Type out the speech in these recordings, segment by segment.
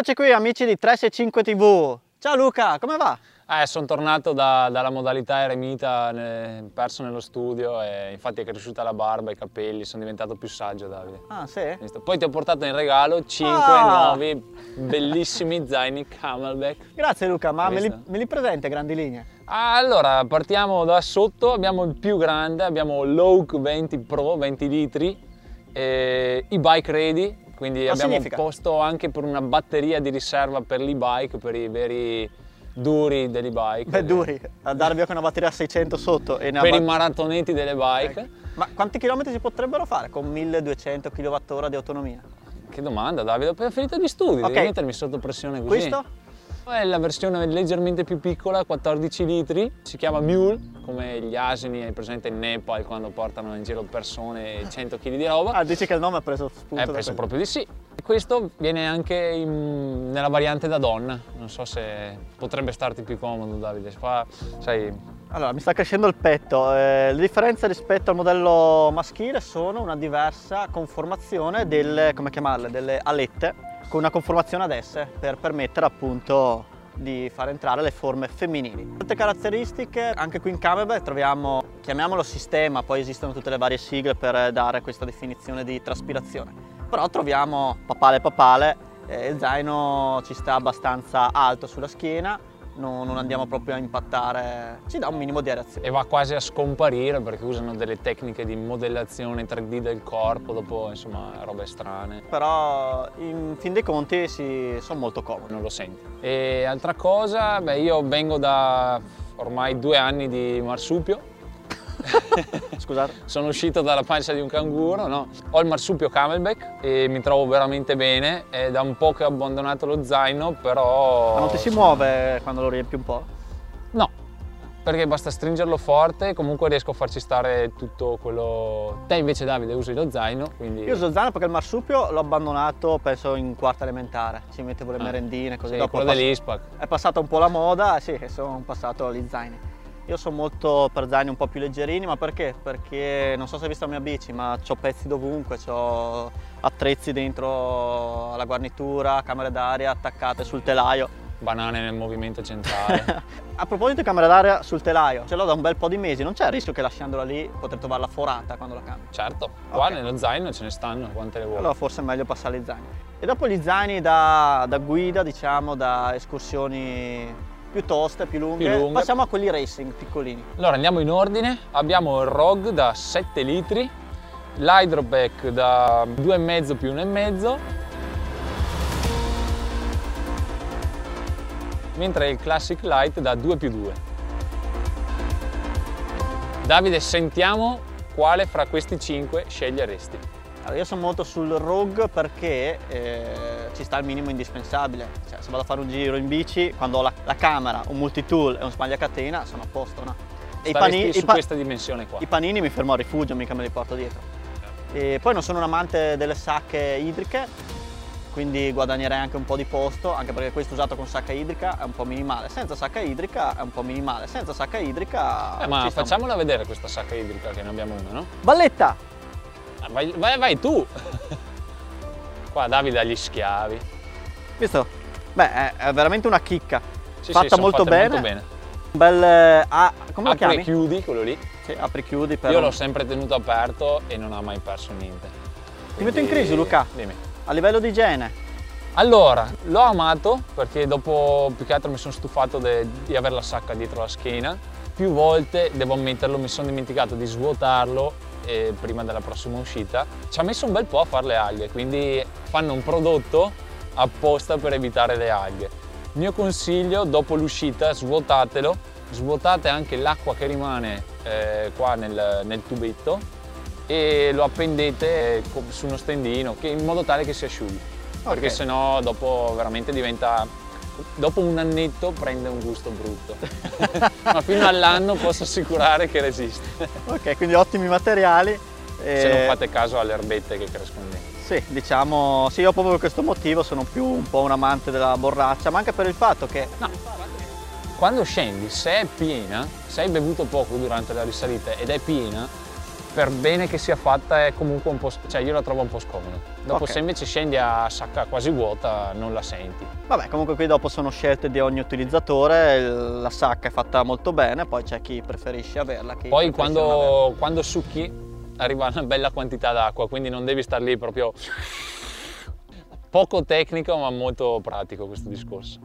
Eccoci qui amici di 365 TV. Ciao Luca, come va? Eh, sono tornato da, dalla modalità eremita ne, perso nello studio e infatti è cresciuta la barba, i capelli, sono diventato più saggio Davide. Ah sì? Poi ti ho portato in regalo 5 Ah! nuovi bellissimi zaini Camelback. Grazie Luca, ma me li, me li presenti a grandi linee? Allora, partiamo da sotto, abbiamo il più grande, abbiamo l'Oak 20 Pro, 20 litri, e e-bike ready, quindi Cosa abbiamo significa? posto anche per una batteria di riserva per l'e-bike, per i veri duri dell'e-bike. Beh, duri, a darvi anche una batteria a 600 sotto e ne Per i maratoneti delle bike. Ecco. Ma quanti chilometri si potrebbero fare con 1200 kWh di autonomia? Che domanda Davide, ho appena finito gli studi, Ok. devi mettermi sotto pressione così. Questo? È la versione leggermente più piccola, 14 litri, si chiama Mule, come gli asini, hai presente in Nepal quando portano in giro persone e 100 kg di roba. Ah, dici che il nome ha preso spunto penso quello. proprio di sì. Questo viene anche in- nella variante da donna, non so se potrebbe starti più comodo Davide, qua sai, Allora, mi sta crescendo il petto. eh, le differenze rispetto al modello maschile sono una diversa conformazione delle, come chiamarle, delle alette con una conformazione ad S per permettere appunto di far entrare le forme femminili. Altre caratteristiche, anche qui in Camelback troviamo, chiamiamolo sistema, poi esistono tutte le varie sigle per dare questa definizione di traspirazione. Però troviamo papale papale, eh, il zaino ci sta abbastanza alto sulla schiena, non, non andiamo proprio a impattare, ci dà un minimo di aerazione. e va quasi a scomparire perché usano delle tecniche di modellazione 3D del corpo, dopo insomma robe strane. Però in fin dei conti si, sono molto comodi. non lo senti. E altra cosa, beh, io vengo da ormai due anni di marsupio, Scusate. sono uscito dalla pancia di un canguro, no? Ho il marsupio camelback e mi trovo veramente bene, è da un po' che ho abbandonato lo zaino, però... Ma non ti si muove quando lo riempi un po'? No, perché basta stringerlo forte, comunque riesco a farci stare tutto quello... Te invece Davide usi lo zaino, quindi... Io uso il zaino perché il marsupio l'ho abbandonato penso in quarta elementare, ci mettevo le Ah. merendine così. Sì, Dopo quello pass- dell'ISPAC. È passata un po' la moda, sì, e sono passato agli zaini. Io sono molto per zaini un po' più leggerini, ma perché? Perché non so se hai visto la mia bici, ma ho pezzi dovunque, ho attrezzi dentro la guarnitura, camere d'aria attaccate sul telaio. Banane nel movimento centrale. A proposito di camera d'aria sul telaio, ce l'ho da un bel po' di mesi, non c'è il rischio che lasciandola lì potrei trovarla forata quando la cambio. certo, qua Ok. nello zaino ce ne stanno, quante le vuoi. Allora forse è meglio passare gli zaini. E dopo gli zaini da, da guida, diciamo, da escursioni più toste, più lunghe, Più lunghe. passiamo a quelli racing piccolini. Allora andiamo in ordine, abbiamo il ROG da 7 litri, l'Hydroback da 2,5 più 1,5, mentre il Classic Light da 2 più 2. Davide, sentiamo quale fra questi 5 sceglieresti. Allora, io sono molto sul Rogue perché eh, ci sta il minimo indispensabile. Cioè, se vado a fare un giro in bici, quando ho la, la camera, un multitool e un smagliacatena, sono a posto, no? E i, Staresti pani- su questa dimensione qua. i panini mi fermo al rifugio, mica me li porto dietro. E poi non sono un amante delle sacche idriche, quindi guadagnerei anche un po' di posto, anche perché questo usato con sacca idrica è un po' minimale. Senza sacca idrica è un po' minimale. Senza sacca idrica. Eh, ma facciamola vedere questa sacca idrica che ne abbiamo una, no? Balletta! Ah, Vai, vai, vai tu! Qua Davide ha gli schiavi. Visto? Beh, è, veramente una chicca. Sì, fatta sì, molto, bene. molto bene. Un bel. eh, ah, come Apri e chiudi quello lì. Sì, apri chiudi per. Io l'ho sempre tenuto aperto e non ha mai perso niente. Ti metto in crisi, Luca. Dimmi. A livello di igiene. Allora, l'ho amato perché dopo più che altro mi sono stufato de- di avere la sacca dietro la schiena. Più volte, devo ammetterlo, mi sono dimenticato di svuotarlo eh, prima della prossima uscita. Ci ha messo un bel po' a fare le alghe, quindi fanno un prodotto apposta per evitare le alghe. Il mio consiglio, dopo l'uscita, svuotatelo, svuotate anche l'acqua che rimane eh, qua nel, nel tubetto e lo appendete eh, su uno stendino che- in modo tale che si asciughi perché Ok. sennò dopo veramente diventa dopo un annetto prende un gusto brutto. Ma fino all'anno posso assicurare che resiste. Ok, quindi ottimi materiali. se non Eh, fate caso alle erbette che crescono dentro Sì, diciamo, sì, io proprio per questo motivo sono più un po' un amante della borraccia, ma anche per il fatto che quando scendi se è piena se hai bevuto poco durante la risalita ed è piena per bene che sia fatta è comunque un po', cioè io la trovo un po' scomoda. Dopo Ok. se invece scendi a sacca quasi vuota non la senti. Vabbè, comunque qui dopo sono scelte di ogni utilizzatore, il- la sacca è fatta molto bene, poi c'è chi preferisce averla, chi Poi quando, quando succhi arriva una bella quantità d'acqua, quindi non devi star lì proprio... Poco tecnico ma molto pratico questo discorso.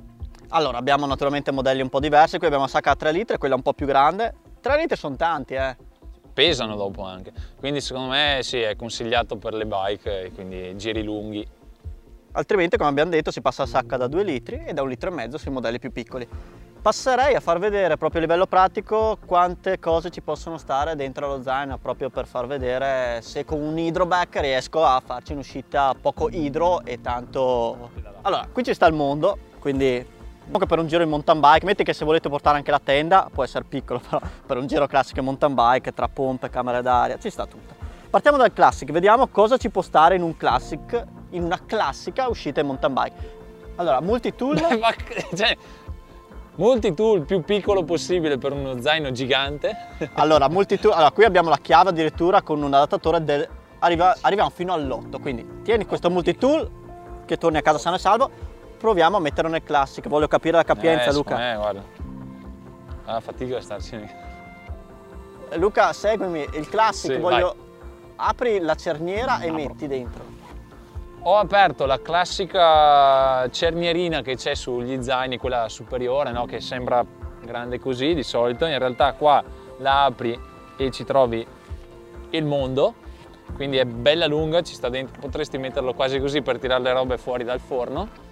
Allora, abbiamo naturalmente modelli un po' diversi, qui abbiamo una sacca a 3 litri, quella un po' più grande. 3 litri sono tanti, eh. Pesano dopo anche, quindi secondo me sì, è consigliato per le bike quindi giri lunghi. Altrimenti, come abbiamo detto, si passa a sacca da 2 litri e da 1 litro e mezzo sui modelli più piccoli. Passerei a far vedere proprio a livello pratico quante cose ci possono stare dentro lo zaino, proprio per far vedere se con un hydroback riesco a farci un'uscita poco idro e tanto... Allora, qui ci sta il mondo, quindi comunque per un giro in mountain bike, metti che se volete portare anche la tenda, può essere piccolo, però per un giro classico in mountain bike, tra pompe, camere d'aria, ci sta tutto. Partiamo dal classic, vediamo cosa ci può stare in un classic, in una classica uscita in mountain bike. Allora, multitool, Ma, cioè, multitool più piccolo possibile per uno zaino gigante. allora, multitool, allora qui abbiamo la chiave addirittura con un adattatore del, arriva- arriviamo fino all'8, quindi tieni questo multitool che torni a casa sano e salvo, proviamo a metterlo nel classic, voglio capire la capienza Eh, Luca. me, guarda. Ah, fatica a starci. Eh, Luca, seguimi, il classic, Sì, voglio... Apri la cerniera e Apro. metti dentro. Ho aperto la classica cernierina che c'è sugli zaini, quella superiore, no? che sembra grande così di solito. In realtà qua la apri e ci trovi il mondo, quindi è bella lunga, ci sta dentro. Potresti metterlo quasi così per tirare le robe fuori dal forno.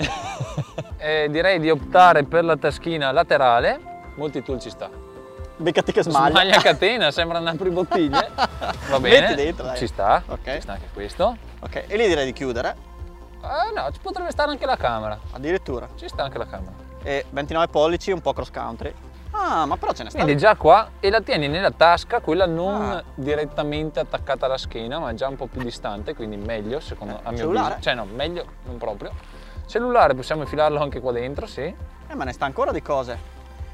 E direi di optare per la taschina laterale. Multitool ci sta. Beccati che smaglia. Smaglia a catena, sembra un apribottiglie. Va bene. Metti dentro, dai. Ci sta. Ok. Ci sta anche questo. Ok, e lì direi di chiudere, Ah no, ci potrebbe stare anche la camera. addirittura. Ci sta anche la camera. E 29 pollici, un po' cross country. Ah, ma però ce ne sta. Quindi già qua e la tieni nella tasca, quella non Ah. direttamente attaccata alla schiena, ma già un po' più distante, quindi meglio secondo Eh, a mio cellulare? avviso. Cioè no, meglio non proprio. Cellulare possiamo infilarlo anche qua dentro, sì. Eh, ma ne sta ancora di cose.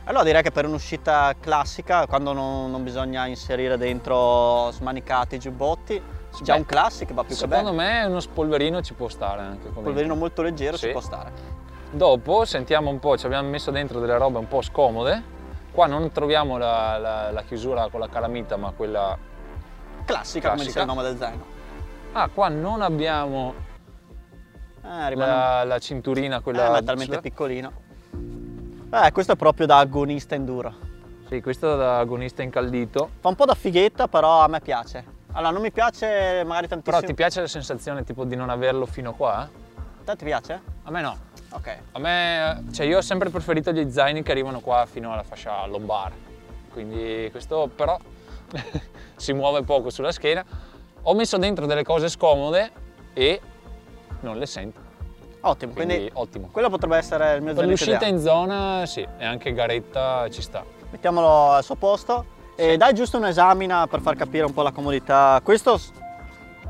Allora direi che per un'uscita classica, quando non, non bisogna inserire dentro smanicati, giubbotti, già Beh, un classic va più che Secondo bene. me uno spolverino ci può stare anche. Un polverino molto leggero Sì. ci può stare. Dopo sentiamo un po', ci abbiamo messo dentro delle robe un po' scomode. Qua non troviamo la, la- la chiusura con la calamita, ma quella... Classica, come dice Classica. il nome del zaino. Ah, qua non abbiamo Eh, rimane la, la cinturina, eh, quella... ma è talmente piccolino. Eh, questo è proprio da agonista enduro. Sì, questo è da agonista incaldito. Fa un po' da fighetta, però a me piace. Allora, non mi piace magari tantissimo. Però ti piace la sensazione tipo di non averlo fino qua? A te ti piace? A me no. Ok. A me, cioè io ho sempre preferito gli zaini che arrivano qua fino alla fascia lombare. Quindi questo però si muove poco sulla schiena. Ho messo dentro delle cose scomode e non le sento. Ottimo, Quindi, quindi, ottimo. quello potrebbe essere il mio zainetto l'uscita in zona sì, e anche garetta ci sta. Mettiamolo al suo posto e Sì. dai giusto un'esamina per far capire un po' la comodità. Questo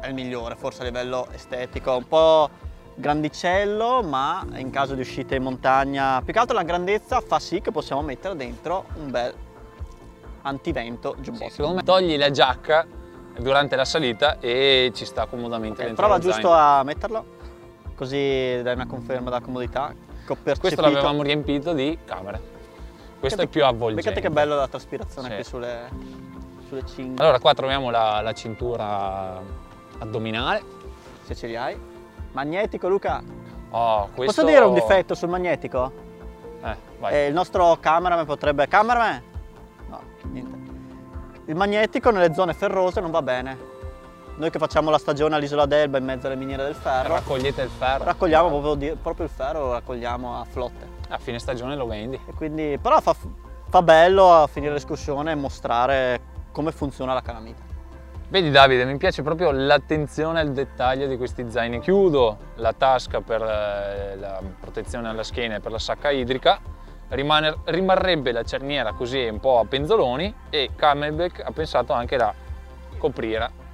è il migliore forse a livello estetico, un po' grandicello ma in caso di uscite in montagna, più che altro la grandezza fa sì che possiamo mettere dentro un bel antivento Sì, giubbotto. secondo me togli la giacca durante la salita e ci sta comodamente Ok, dentro prova giusto a metterlo, così dai una conferma della comodità. Questo l'avevamo riempito di camere. Questo è più avvolgente. Beccate che bello la traspirazione Sì. qui sulle, sulle cinghie, Allora qua troviamo la, la cintura addominale. se ce li hai. Magnetico Luca, Oh, questo... posso dire un difetto sul magnetico? Eh, vai. Eh, il nostro cameraman potrebbe... Cameraman? No, niente. Il magnetico nelle zone ferrose non va bene. Noi che facciamo la stagione all'isola d'Elba in mezzo alle miniere del ferro, Raccogliete il ferro. raccogliamo proprio, proprio il ferro, lo raccogliamo a flotte. A fine stagione lo vendi. E quindi, però fa, fa bello a finire l'escursione mostrare come funziona la calamita. Vedi Davide, mi piace proprio l'attenzione al dettaglio di questi zaini. Chiudo la tasca per eh, la protezione alla schiena e per la sacca idrica, Rimane- rimarrebbe la cerniera così un po' a penzoloni e Camelback ha pensato anche a coprire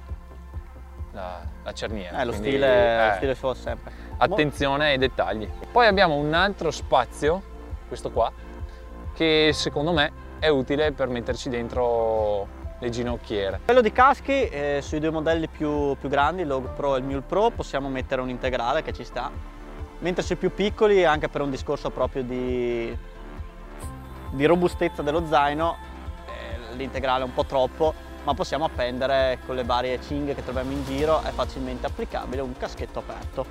la, la cerniera. Eh, lo Quindi, stile, eh, lo stile suo sempre. attenzione ai dettagli. Poi abbiamo un altro spazio, questo qua, che secondo me è utile per metterci dentro le ginocchiere. A livello di caschi, eh, sui due modelli più, più grandi, il Log Pro e il Mule Pro, possiamo mettere un integrale che ci sta, mentre sui più piccoli, anche per un discorso proprio di, di robustezza dello zaino, eh, l'integrale è un po' troppo, ma possiamo appendere con le varie cinghe che troviamo in giro, è facilmente applicabile un caschetto aperto.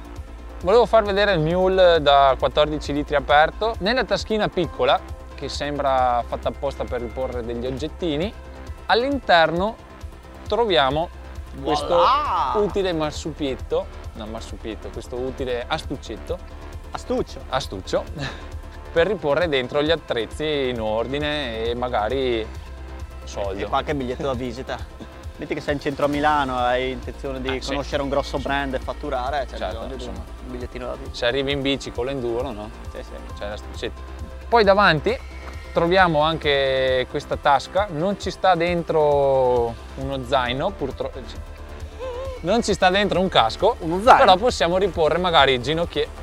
Volevo far vedere il Mule da 14 litri aperto. Nella taschina piccola, che sembra fatta apposta per riporre degli oggettini, all'interno troviamo questo Voilà! utile marsupietto, no marsupietto, questo utile astuccetto, Astuccio. astuccio, per riporre dentro gli attrezzi in ordine e magari E soldo. qualche biglietto da visita. Metti che sei in centro a Milano e hai intenzione di Eh, sì. conoscere un grosso brand e fatturare, c'è Certo, bisogno di insomma. un bigliettino da visita. Se arrivi in bici con l'enduro, no? Sì, sì. Poi davanti troviamo anche questa tasca, non ci sta dentro uno zaino, purtroppo non ci sta dentro un casco, Uno zaino? però possiamo riporre magari ginocchie.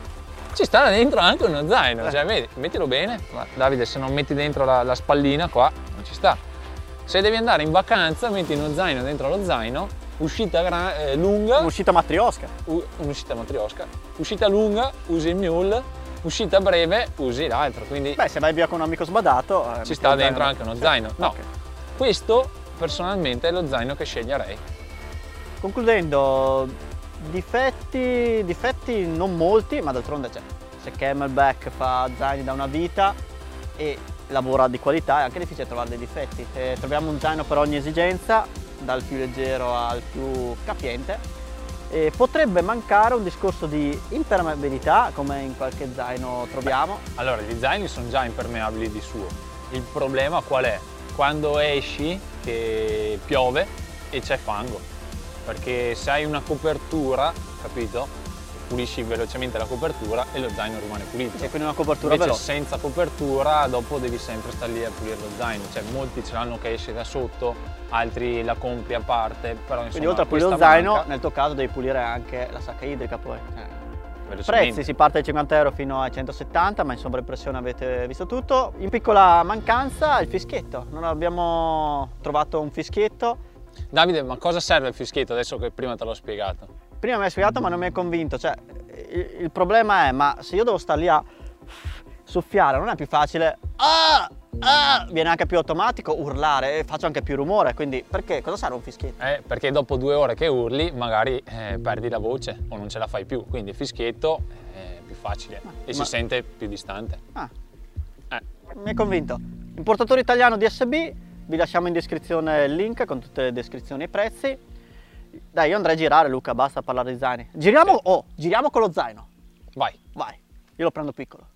Ci sta dentro anche uno zaino, Eh. cioè vedi, mettilo bene. Ma, Davide, se non metti dentro la, la spallina qua, non ci sta. Se devi andare in vacanza, metti uno zaino dentro lo zaino, uscita gra- eh, lunga, Un'uscita matriosca. u- un'uscita matriosca, uscita lunga, usi il mule, uscita breve, usi l'altro. Quindi Beh, se vai via con un amico sbadato... eh, ci sta dentro anche uno zaino. No, Ok. questo personalmente è lo zaino che sceglierei. Concludendo, difetti, difetti non molti, ma d'altronde c'è. Se Camelback fa zaini da una vita e lavora di qualità, è anche difficile trovare dei difetti. Eh, troviamo un zaino per ogni esigenza, dal più leggero al più capiente. E potrebbe mancare un discorso di impermeabilità, come in qualche zaino troviamo. Allora, gli zaini sono già impermeabili di suo. Il problema qual è? Quando esci che piove e c'è fango. Perché se hai una copertura, capito? Pulisci velocemente la copertura e lo zaino rimane pulito. C'è quindi una copertura Invece veloce. senza copertura dopo devi sempre stare lì a pulire lo zaino, cioè molti ce l'hanno che esce da sotto, altri la compri a parte, però insomma Quindi oltre a pulire lo zaino, manca nel tuo caso devi pulire anche la sacca idrica poi. velocemente. Prezzi si parte dai 50 euro fino ai 170, ma in sovraimpressione avete visto tutto. In piccola mancanza il fischietto, non abbiamo trovato un fischietto. Davide, ma cosa serve il fischietto adesso che prima te l'ho spiegato? Prima mi hai spiegato ma non mi hai convinto, cioè il, il problema è ma se io devo stare lì a soffiare non è più facile, ah, ah, viene anche più automatico urlare e faccio anche più rumore, quindi perché cosa serve un fischietto? Eh, perché dopo due ore che urli magari eh, perdi la voce o non ce la fai più, quindi il fischietto è più facile e si ma- sente più distante. Ah, Eh, mi hai convinto. Importatore italiano DSB, vi lasciamo in descrizione il link con tutte le descrizioni e i prezzi. Dai, io andrei a girare Luca, basta parlare di zaini. Giriamo, Sì. oh, giriamo con lo zaino. vai. Vai, io lo prendo piccolo.